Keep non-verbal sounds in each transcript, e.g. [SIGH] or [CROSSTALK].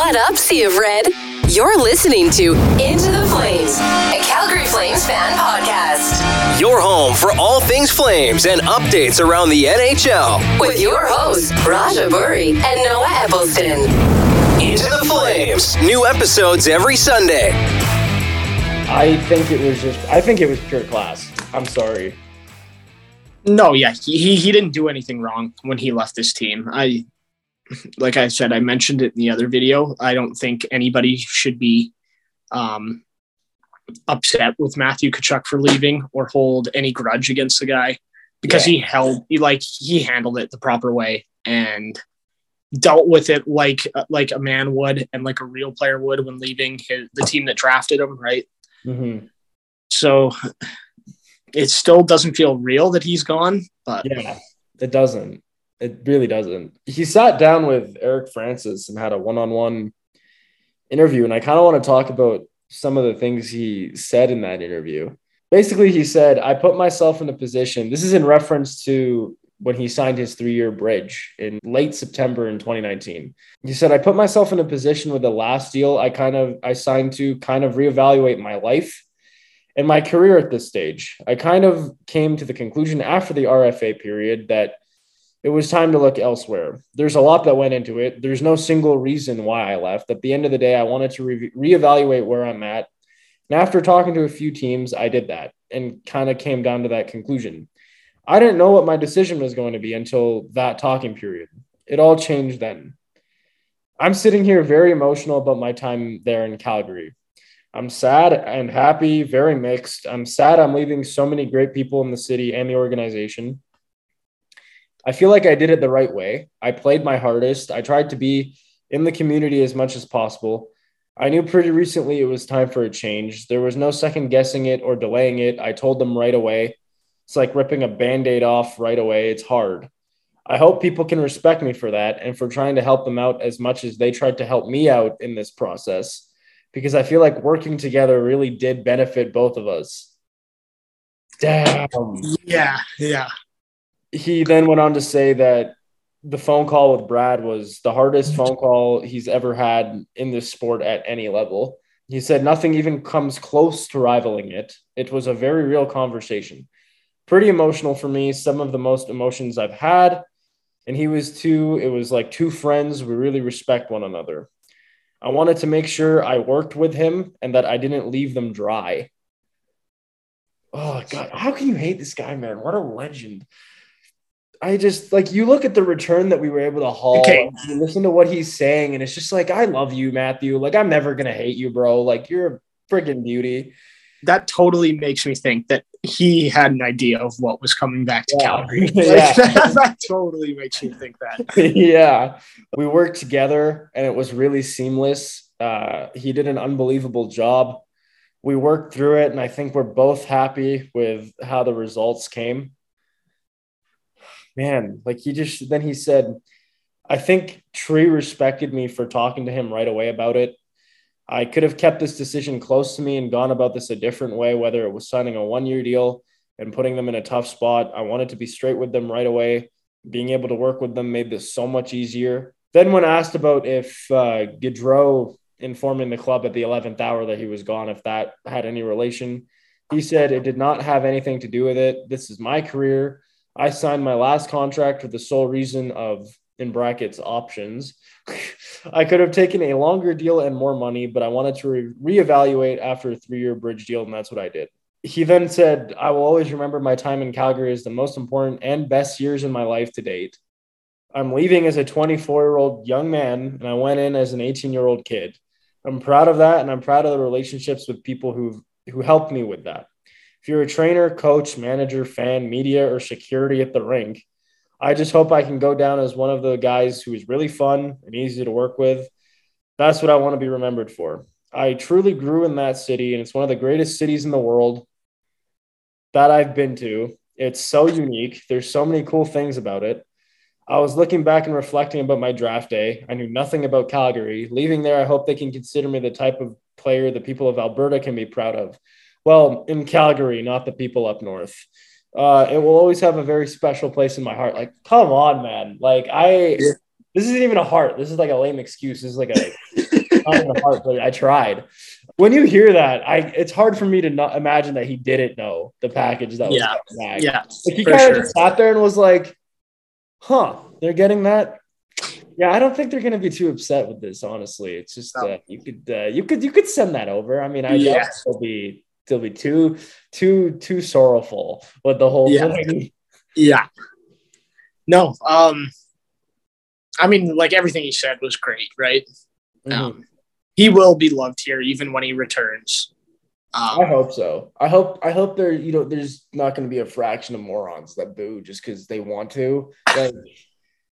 What up, Sea of Red? You're listening to Into the Flames, a Calgary Flames fan podcast. Your home for all things Flames and updates around the NHL. With your hosts, Raja Boury and Noah Eppleston. Into the Flames. New episodes every Sunday. I think it was just. I think it was pure class. I'm sorry. No, yeah, he, he he didn't do anything wrong when he left this team. I like I said, I mentioned it in the other video. I don't think anybody should be um, upset with Matthew Tkachuk for leaving or hold any grudge against the guy because Yeah. he held he like he handled it the proper way and dealt with it like like a man would and like a real player would when leaving his, the team that drafted him, right? hmm So it still doesn't feel real that he's gone, but Yeah, it doesn't. It really doesn't. He sat down with Eric Francis and had a one-on-one interview, and I kind of want to talk about some of the things he said in that interview. Basically, he said, "I put myself in a position." This is in reference to when he signed his three-year bridge in late September in 2019. He said, "I put myself in a position with the last deal I kind of I signed to kind of reevaluate my life." in my career at this stage, I kind of came to the conclusion after the RFA period that it was time to look elsewhere. There's a lot that went into it. There's no single reason why I left. At the end of the day, I wanted to re- reevaluate where I'm at. And after talking to a few teams, I did that and kind of came down to that conclusion. I didn't know what my decision was going to be until that talking period. It all changed then. I'm sitting here very emotional about my time there in Calgary. I'm sad and happy, very mixed. I'm sad I'm leaving so many great people in the city and the organization. I feel like I did it the right way. I played my hardest. I tried to be in the community as much as possible. I knew pretty recently it was time for a change. There was no second guessing it or delaying it. I told them right away. It's like ripping a band aid off right away. It's hard. I hope people can respect me for that and for trying to help them out as much as they tried to help me out in this process because I feel like working together really did benefit both of us. Damn. yeah, yeah. He then went on to say that the phone call with Brad was the hardest phone call he's ever had in this sport at any level. He said nothing even comes close to rivaling it. It was a very real conversation. Pretty emotional for me, some of the most emotions I've had. And he was two, it was like two friends. We really respect one another. I wanted to make sure I worked with him and that I didn't leave them dry. Oh God, how can you hate this guy, man? What a legend. I just like you look at the return that we were able to haul. Okay. You listen to what he's saying, and it's just like, I love you, Matthew. Like, I'm never gonna hate you, bro. Like, you're a freaking beauty. that totally makes me think that he had an idea of what was coming back to Yeah. Calgary. [LAUGHS] Like, Yeah. that, [LAUGHS] that totally makes me think that. [LAUGHS] yeah, we worked together and it was really seamless. Uh, he did an unbelievable job. We worked through it, and I think we're both happy with how the results came. Man, like he just then he said, I think Tree respected me for talking to him right away about it. I could have kept this decision close to me and gone about this a different way, whether it was signing a one year deal and putting them in a tough spot. I wanted to be straight with them right away being able to work with them made this so much easier. Then, when asked about if uh, Gaudreau informing the club at the 11th hour that he was gone, if that had any relation, he said it did not have anything to do with it. This is my career. I signed my last contract for the sole reason of, in brackets, options. [LAUGHS] I could have taken a longer deal and more money, but I wanted to re- reevaluate after a three year bridge deal, and that's what I did he then said, I will always remember my time in Calgary as the most important and best years in my life to date. I'm leaving as a 24 year old young man, and I went in as an 18 year old kid. I'm proud of that, and I'm proud of the relationships with people who who helped me with that. If you're a trainer, coach, manager, fan, media, or security at the rink, I just hope I can go down as one of the guys who is really fun and easy to work with. That's what I want to be remembered for. I truly grew in that city, and it's one of the greatest cities in the world that I've been to. It's so unique. There's so many cool things about it. I was looking back and reflecting about my draft day. I knew nothing about Calgary. Leaving there, I hope they can consider me the type of player the people of Alberta can be proud of. Well, in Calgary, not the people up north. Uh, it will always have a very special place in my heart. Like, come on, man. Like, I, this isn't even a heart. This is like a lame excuse. This is like a, [LAUGHS] not in the heart, but I tried. When you hear that, I it's hard for me to not imagine that he didn't know the package that was Yeah. back. Yeah, Like he kind of sure. just sat there and was like, "Huh, they're getting that." Yeah, I don't think they're gonna be too upset with this. Honestly, it's just uh, you could uh, you could you could send that over. I mean, I Yeah. guess they'll be they'll be too too too sorrowful with the whole Yeah. thing. Yeah. No, um, I mean, like everything he said was great, right? Mhm. Um, he will be loved here even when he returns. I Um, hope so. I hope I hope there you know there's not going to be a fraction of morons that boo just because they want to. Like,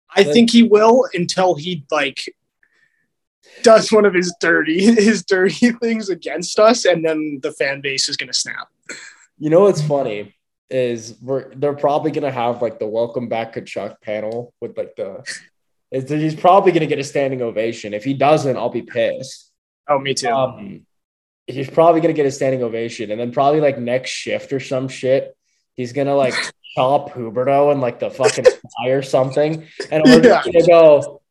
I think he will until he like does one of his dirty [LAUGHS] his dirty things against us, and then the fan base is gonna snap. you know what's funny is we're they're probably going to have like the welcome back Tkachuk panel with like the. He's probably going to get a standing ovation. If he doesn't, I'll be pissed. Oh, me too. Um, he's probably gonna get a standing ovation, and then probably like next shift or some shit, he's gonna like [LAUGHS] chop Huberdeau and like the fucking [LAUGHS] sky or something, and we're just gonna go.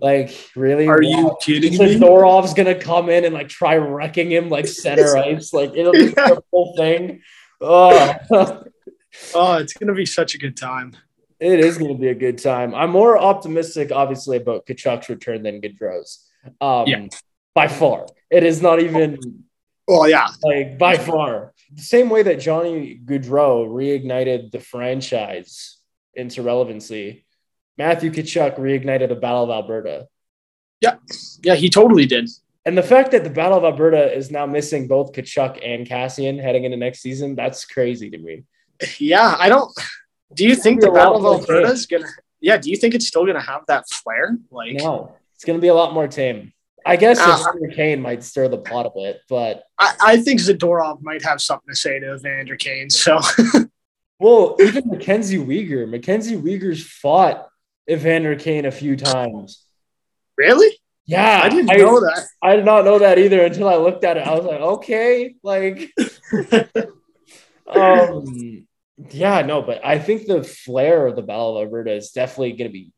Like, really? Are Wow. you kidding me? Zadorov's gonna come in and like try wrecking him like center [LAUGHS] ice. Like it'll be the whole thing. Oh, [LAUGHS] Oh, it's gonna be such a good time. it is gonna be a good time. I'm more optimistic, obviously, about Tkachuk's return than Gaudreau's. Um, Yeah. by far. It is not even Well, yeah, like by far the same way that Johnny Gaudreau reignited the franchise into relevancy. Matthew Tkachuk reignited the Battle of Alberta. yeah, yeah, he totally did. And the fact that the Battle of Alberta is now missing both Tkachuk and Kassian heading into next season, that's crazy to me. Yeah, I don't. Do you think the Battle of Alberta is gonna? Yeah, do you think it's still gonna have that flair? Like, No, it's going to be a lot more tame. I guess Ah. Evander Kane might stir the pot a bit, but I, I think Zadorov might have something to say to Evander Kane. So, [LAUGHS] well, even Mackenzie Weegar, Mackenzie Weegar's fought Evander Kane a few times. really, Yeah, I didn't know that. I did not know that either until I looked at it. I was like, okay, like, [LAUGHS] um, yeah, no, but I think the flair of the Battle of Alberta is definitely going to be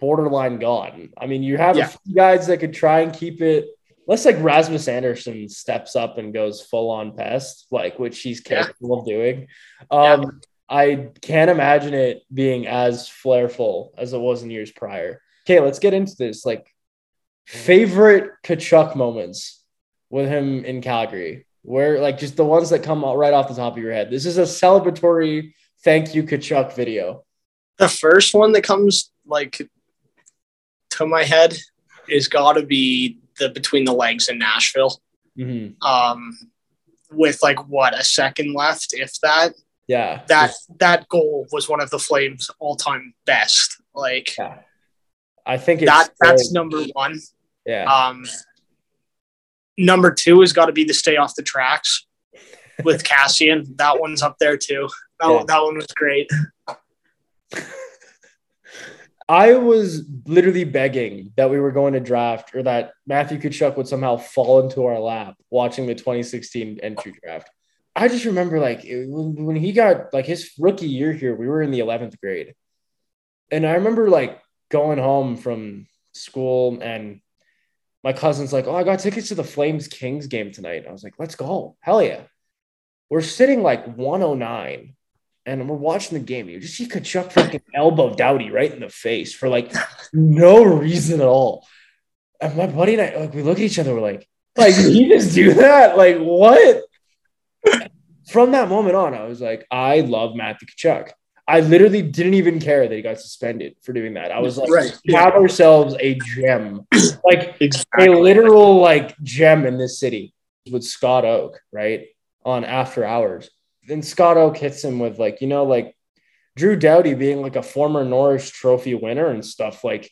borderline gone. I mean, you have Yeah. a few guys that could try and keep it. Unless like Rasmus Andersson steps up and goes full on pest, like which he's Yeah. capable of doing. Um, I can't imagine it being as flairful as it was in years prior. Okay, let's get into this. Like favorite Tkachuk moments with him in Calgary, where like just the ones that come right off the top of your head. This is a celebratory thank you Tkachuk video. the first one that comes like to my head is got to be the between the legs in Nashville. Mhm. Um, with like what a second left, if that. Yeah, That that goal was one of the Flames' all-time best. Like yeah. I think it's that. That's number one. yeah. Um, number two has got to be the stay off the tracks with [LAUGHS] Kassian. That one's up there too. That, Yeah. one, that one was great. [LAUGHS] I was literally begging that we were going to draft or that Matthew Tkachuk would somehow fall into our lap watching the 2016 entry draft. I just remember like it- when when he got like his rookie year here, we were in the 11th grade. And I remember like going home from school and my cousin's like, Oh, I got tickets to the Flames Kings game tonight. I was like, Let's go. Hell yeah. We're sitting like 109 and we're watching the game. You just see Tkachuk fucking elbow Doughty right in the face for like [LAUGHS] no reason at all. And my buddy and I, like, we look at each other, we're like, like, did he just do that? Like, what? From that moment on, I was like, I love Matthew Tkachuk. I literally didn't even care that he got suspended for doing that. I was like, Right. we have ourselves a gem, [CLEARS THROAT] like a literal like gem in this city with Scott Oake, right? On after hours. Then Scott Oake hits him with like, you know, like Drew Doughty being like a former Norris trophy winner and stuff. Like,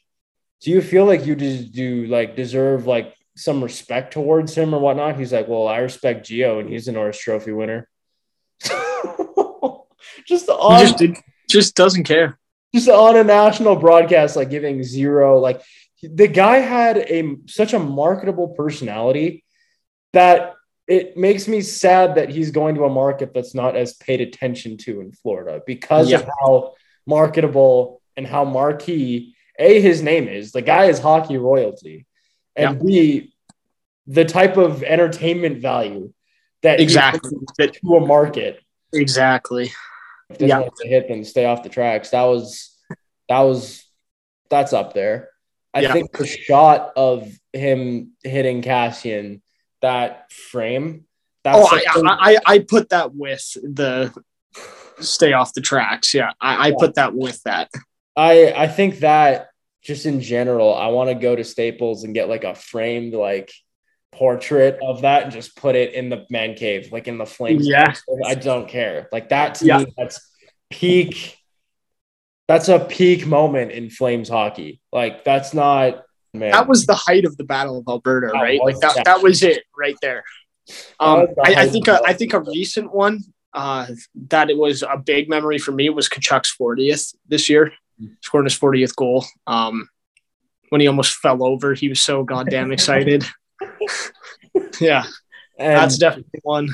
do you feel like you just do like deserve like some respect towards him or whatnot? He's like, Well, I respect Gio and he's a Norris trophy winner. [LAUGHS] just on just just doesn't care. just on a national broadcast, like giving zero. Like the guy had a such a marketable personality that it makes me sad that he's going to a market that's not as paid attention to in Florida because of how marketable and how marquee a his name is. The guy is hockey royalty, and B, the type of entertainment value that Exactly. to a market. Exactly. If this Yeah. one's a hit, then stay off the tracks. That was that was that's up there. I Yeah. think the shot of him hitting Kassian, that frame. That's Oh, I, I, I, I put that with the stay off the tracks. Yeah, I, I put that with that. I I think that just in general, I want to go to Staples and get like a framed like portrait of that and just put it in the man cave, like in the flames. Yeah. I don't care. Like that to Yeah. me, that's peak. That's a peak moment in Flames hockey. Like that's not man. That was the height of the Battle of Alberta, That right? Like that, yeah. that was it right there. Um, I, I think a, I think a recent one uh, that it was a big memory for me was Tkachuk's 40th this year, scoring his 40th goal. Um, when he almost fell over, he was so goddamn [LAUGHS] excited. Yeah, and that's definitely one.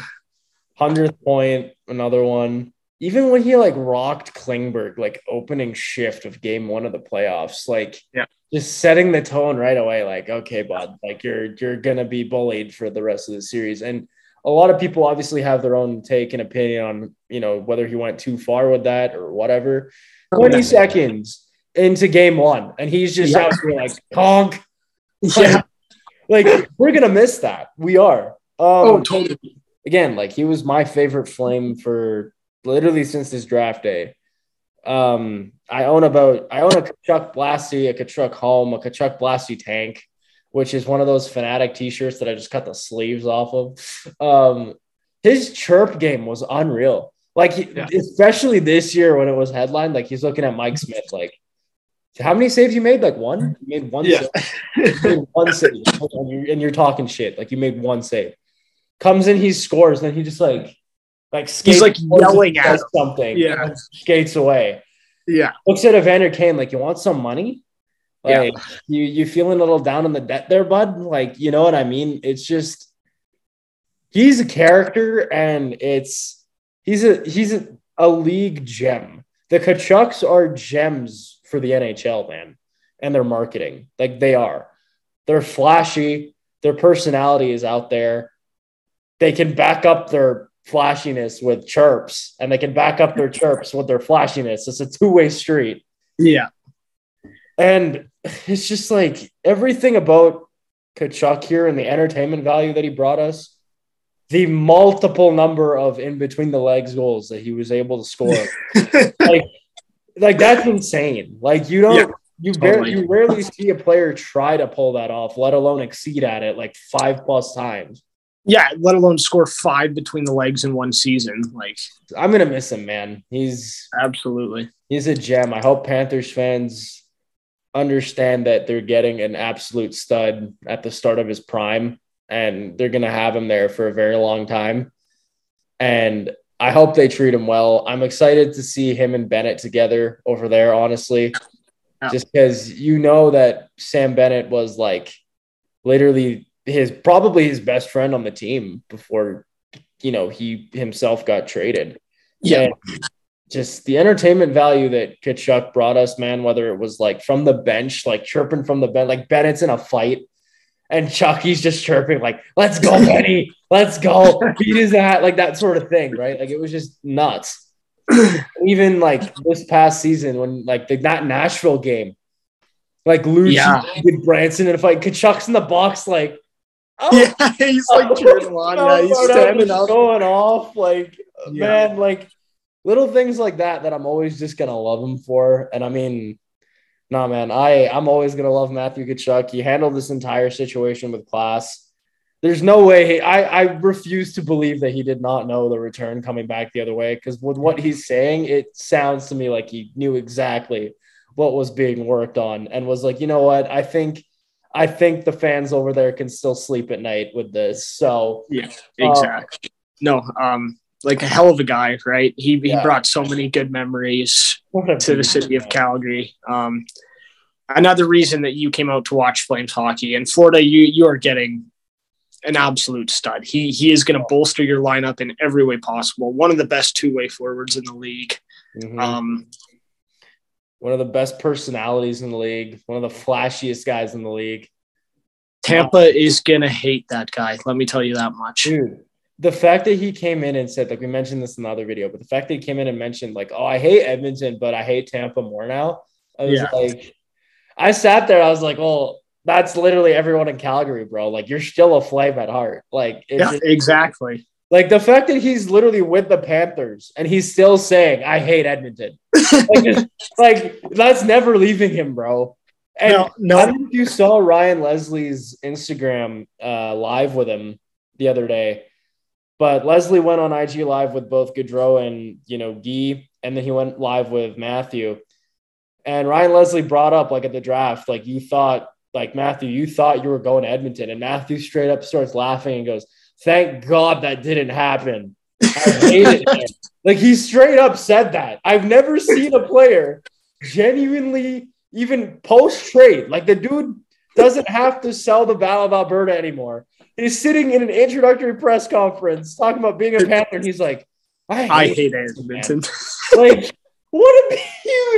hundredth point, another one. Even when he like rocked Klingberg, like opening shift of game one of the playoffs, like Yeah. just setting the tone right away. Like, okay, bud, like you're you're gonna be bullied for the rest of the series. And a lot of people obviously have their own take and opinion on you know whether he went too far with that or whatever. Twenty seconds into game one, and he's just Yeah. out here like honk. Yeah. Like we're gonna miss that. We are. Um, Oh, totally. again, like he was my favorite flame for literally since his draft day. Um, I own about I own a Tkachuk Blasty, a Tkachuk Home, a Tkachuk Blasty tank, which is one of those fanatic t-shirts that I just cut the sleeves off of. Um, his chirp game was unreal. Like Yeah. especially this year when it was headlined, like he's looking at Mike Smith, like how many saves you made? Like one? You made one Yeah. save. Made one save. [LAUGHS] And you're, and you're talking shit. Like you made one save. Comes in, he scores, then he just like like skates like yelling at something. Yeah. skates away. Yeah. Looks at Evander Kane like you want some money. Yeah. You you feeling a little down in the debt there, bud? Like you know what I mean? It's just he's a character, and it's he's a he's a, a league gem. The Tkachuks are gems for the NHL, man, and their marketing. Like they are. They're flashy. Their personality is out there. They can back up their flashiness with chirps, and they can back up their [LAUGHS] chirps with their flashiness. It's a two-way street. Yeah. And it's just like everything about Tkachuk here and the entertainment value that he brought us, the multiple number of in between the legs goals that he was able to score. [LAUGHS] like, like that's insane. Like you don't Yeah, you totally. barely you rarely see a player try to pull that off, let alone exceed at it like five plus times. Yeah. Let alone score five between the legs in one season. Like, I'm gonna miss him, man. He's absolutely. he's a gem. I hope Panthers fans understand that they're getting an absolute stud at the start of his prime, and they're going to have him there for a very long time. And I hope they treat him well. I'm excited to see him and Bennett together over there, honestly, Yeah. just because you know that Sam Bennett was like literally his probably his best friend on the team before you know he himself got traded. Yeah. And just the entertainment value that Tkachuk brought us, man, whether it was like from the bench, like chirping from the bench, like Bennett's in a fight and Chucky's just chirping, like, let's go, Benny, let's go, beat his hat, like that sort of thing, right? Like it was just nuts. [CLEARS THROAT] Even like this past season, when like the that Nashville game, like Lucci Yeah. with Branson in a fight, Tkachuk's in the box, like, oh, Yeah. [LAUGHS] He's like oh, cheering him on. Yeah. Oh, he's standing up. going off. Like, Yeah. man, like little things like that that I'm always just gonna love him for. And I mean, nah, man, I I'm always gonna love Matthew Tkachuk. He handled this entire situation with class. There's no way I I refuse to believe that he did not know the return coming back the other way because with what he's saying, it sounds to me like he knew exactly what was being worked on and was like, you know what, I think. I think the fans over there can still sleep at night with this. So Yeah, exactly. no, um, like a hell of a guy, right? He he brought so many good memories to the city of Calgary. Um, another reason that you came out to watch Flames hockey in Florida, you you are getting an absolute stud. He he is going to bolster your lineup in every way possible. One of the best two way forwards in the league. Mhm. Um, one of the best personalities in the league, one of the flashiest guys in the league. Tampa is gonna hate that guy. Let me tell you that much. dude. The fact that he came in and said, like we mentioned this in the other video, but the fact that he came in and mentioned, like, oh, I hate Edmonton, but I hate Tampa more now. I was Yeah. like, I sat there, I was like, oh, that's literally everyone in Calgary, bro. Like, you're still a flame at heart. Like, Yeah, just- exactly. like the fact that he's literally with the Panthers and he's still saying, I hate Edmonton. like, just- [LAUGHS] like, that's never leaving him, bro. And No, no. I don't know if you saw Ryan Leslie's Instagram uh, live with him the other day, but Leslie went on IG live with both Gaudreau and you know Guy, and then he went live with Matthew. And Ryan Leslie brought up like at the draft, like you thought, like Matthew, you thought you were going to Edmonton, and Matthew straight up starts laughing and goes, "Thank God that didn't happen." I hated [LAUGHS] him. Like he straight up said that. I've never seen a player genuinely even post trade. Like the dude doesn't have to sell the Battle of Alberta anymore. He's sitting in an introductory press conference talking about being a Panther, and he's like, "I hate, I hate man." Edmonton. [LAUGHS] Like, what a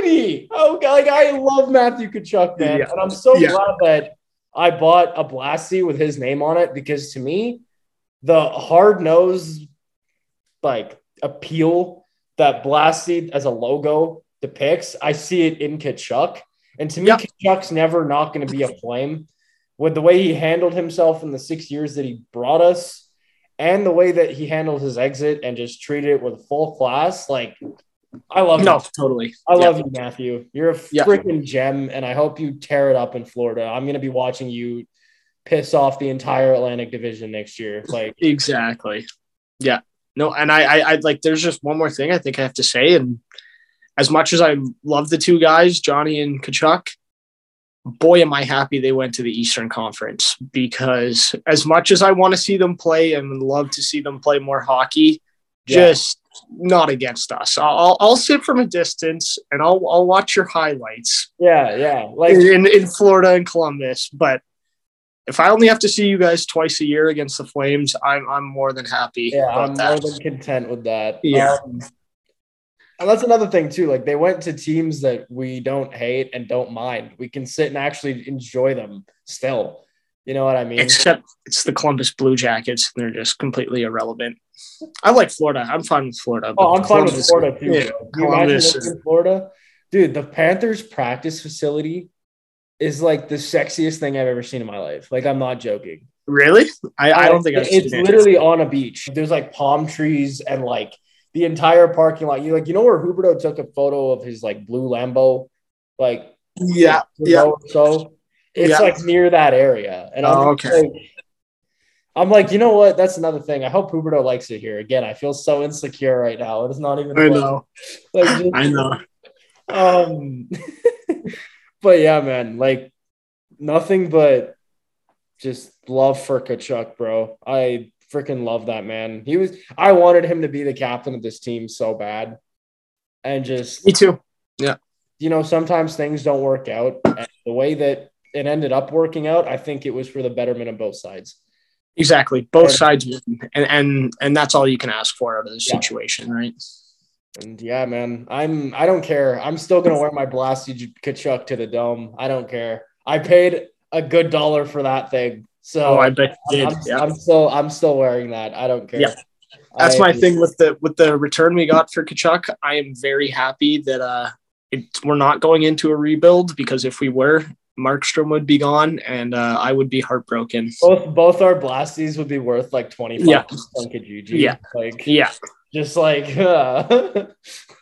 beauty! Oh, God, like I love Matthew Tkachuk, man, Yeah. and I'm so Yeah. glad that I bought a Blasty with his name on it because to me, the hard nosed like appeal that Blasty as a logo depicts, I see it in Tkachuk, and to me, Yep. Tkachuk's never not going to be a flame with the way he handled himself in the six years that he brought us. And the way that he handled his exit and just treated it with full class, like I love no, you. totally. I Yeah. love you, Matthew. You're a Yeah. freaking gem, and I hope you tear it up in Florida. I'm gonna be watching you piss off the entire Atlantic Division next year. Like, Exactly. Yeah. No, and I, I, I like. There's just one more thing I think I have to say, and as much as I love the two guys, Johnny and Tkachuk, boy, am I happy they went to the Eastern Conference because as much as I want to see them play and love to see them play more hockey, Yeah. just not against us. I'll, I'll, I'll sit from a distance and I'll, I'll watch your highlights yeah, yeah, like in, in Florida and Columbus, but. If I only have to see you guys twice a year against the Flames, I'm I'm more than happy yeah, I'm that. more than content with that. Yeah. Um, and that's another thing too. Like they went to teams that we don't hate and don't mind. We can sit and actually enjoy them still. You know what I mean? Except it's the Columbus Blue Jackets. And they're just completely irrelevant. I like Florida. I'm fine with Florida. Oh, I'm fine with Florida too. yeah, you Columbus living is- in Florida, dude. The Panthers practice facility is like the sexiest thing I've ever seen in my life. Like I'm not joking. Really? I, I don't think I've it's seen it. literally on a beach. There's like palm trees and like the entire parking lot. You like you know where Huberdeau took a photo of his like blue Lambo, like Yeah. Yeah. So it's Yeah. like near that area, and I'm Oh, okay. like, I'm like, you know what? That's another thing. I hope Huberdeau likes it here. Again, I feel so insecure right now. It's not even. I like- know. [LAUGHS] Like, just- I know. um, [LAUGHS] but yeah, man, like nothing but just love for Tkachuk, bro. I freaking love that man. He was. I wanted him to be the captain of this team so bad, and just Me too. Yeah. You know, sometimes things don't work out. And the way that it ended up working out, I think it was for the betterment of both sides. Exactly. Both Yeah. sides win. And and and that's all you can ask for out of this Yeah. situation, right? And yeah, man, I'm. I don't care. I'm still gonna wear my Blasty Tkachuk to the dome. I don't care. I paid a good dollar for that thing, so Oh, I bet you did. I'm, yeah. I'm still I'm still wearing that. I don't care. Yeah. That's I- my thing with the with the return we got for Tkachuk. I am very happy that uh it, we're not going into a rebuild because if we were, Markstrom would be gone and uh, I would be heartbroken. Both both our blasties would be worth like twenty five Yeah. on Kijiji. Yeah. like Yeah. just like. Uh,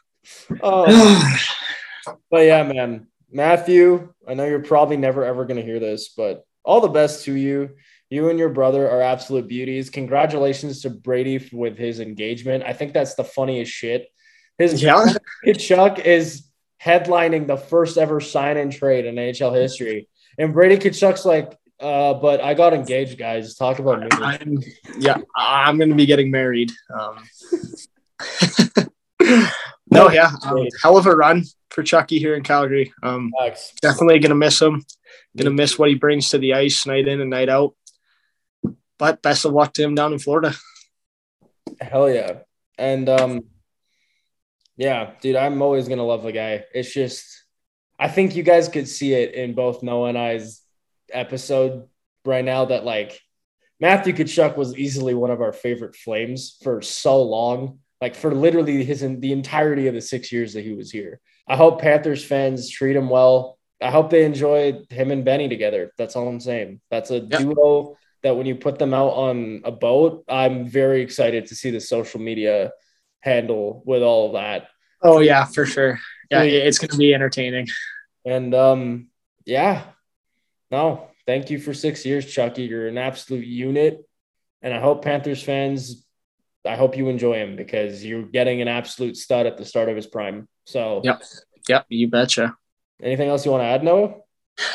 [LAUGHS] oh, [SIGHS] but yeah, man, Matthew. I know you're probably never ever gonna hear this, but all the best to you. You and your brother are absolute beauties. Congratulations to Brady with his engagement. I think that's the funniest shit. His yeah. Tkachuk is headlining the first ever sign and trade in NHL history. And Brady Tkachuk's like, uh, but I got engaged, guys. Talk about me. I'm, yeah, I'm going to be getting married. Um, [LAUGHS] no, yeah, um, hell of a run for Chucky here in Calgary. Um, definitely going to miss him. Going to miss what he brings to the ice night in and night out. But best of luck to him down in Florida. Hell yeah. And um, yeah, dude, I'm always gonna love the guy. It's just I think you guys could see it in both Noah and I's episode right now that like Matthew Tkachuk was easily one of our favorite Flames for so long, like for literally his the entirety of the six years that he was here. I hope Panthers fans treat him well. I hope they enjoy him and Benny together. That's all I'm saying. That's a yep. duo that when you put them out on a boat, I'm very excited to see the social media handle with all of that. Oh yeah, for sure. Yeah, it's going to be entertaining. And um, yeah, no, thank you for six years, Chucky. You're an absolute unit, and I hope Panthers fans. I hope you enjoy him because you're getting an absolute stud at the start of his prime. So, yep, yep, you betcha. Anything else you want to add, Noah?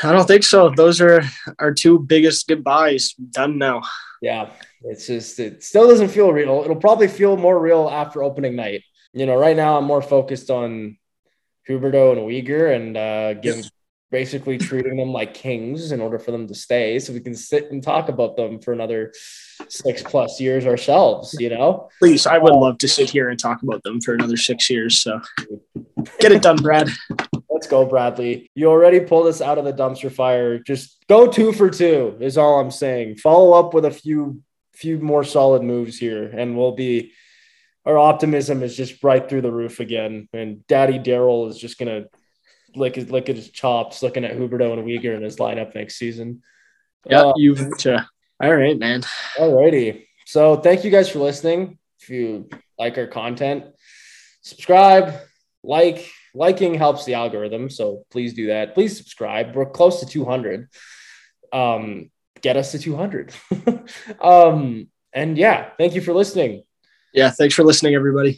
I don't think so. Those are our two biggest goodbyes done now. Yeah, it's just it still doesn't feel real. It'll probably feel more real after opening night. You know, right now I'm more focused on Huberdeau and Weegar and uh, giving basically treating them like kings in order for them to stay so we can sit and talk about them for another six plus years ourselves you know? Please i would um, love to sit here and talk about them for another six years so. [LAUGHS] Get it done brad. Let's go bradley. You already pulled us out of the dumpster fire. Just go two for two is all i'm saying. Follow up with a few few more solid moves here and we'll be our optimism is just right through the roof again and daddy daryl is just gonna lick at his chops looking at Huberdeau and Weegar in his lineup next season. Yeah, uh, you betcha. All right, man. All righty. So thank you guys for listening. If you like our content, subscribe, like. Liking helps the algorithm, so please do that. Please subscribe. We're close to 200. Um, get us to 200. [LAUGHS] um, and yeah, thank you for listening. Yeah, thanks for listening, everybody.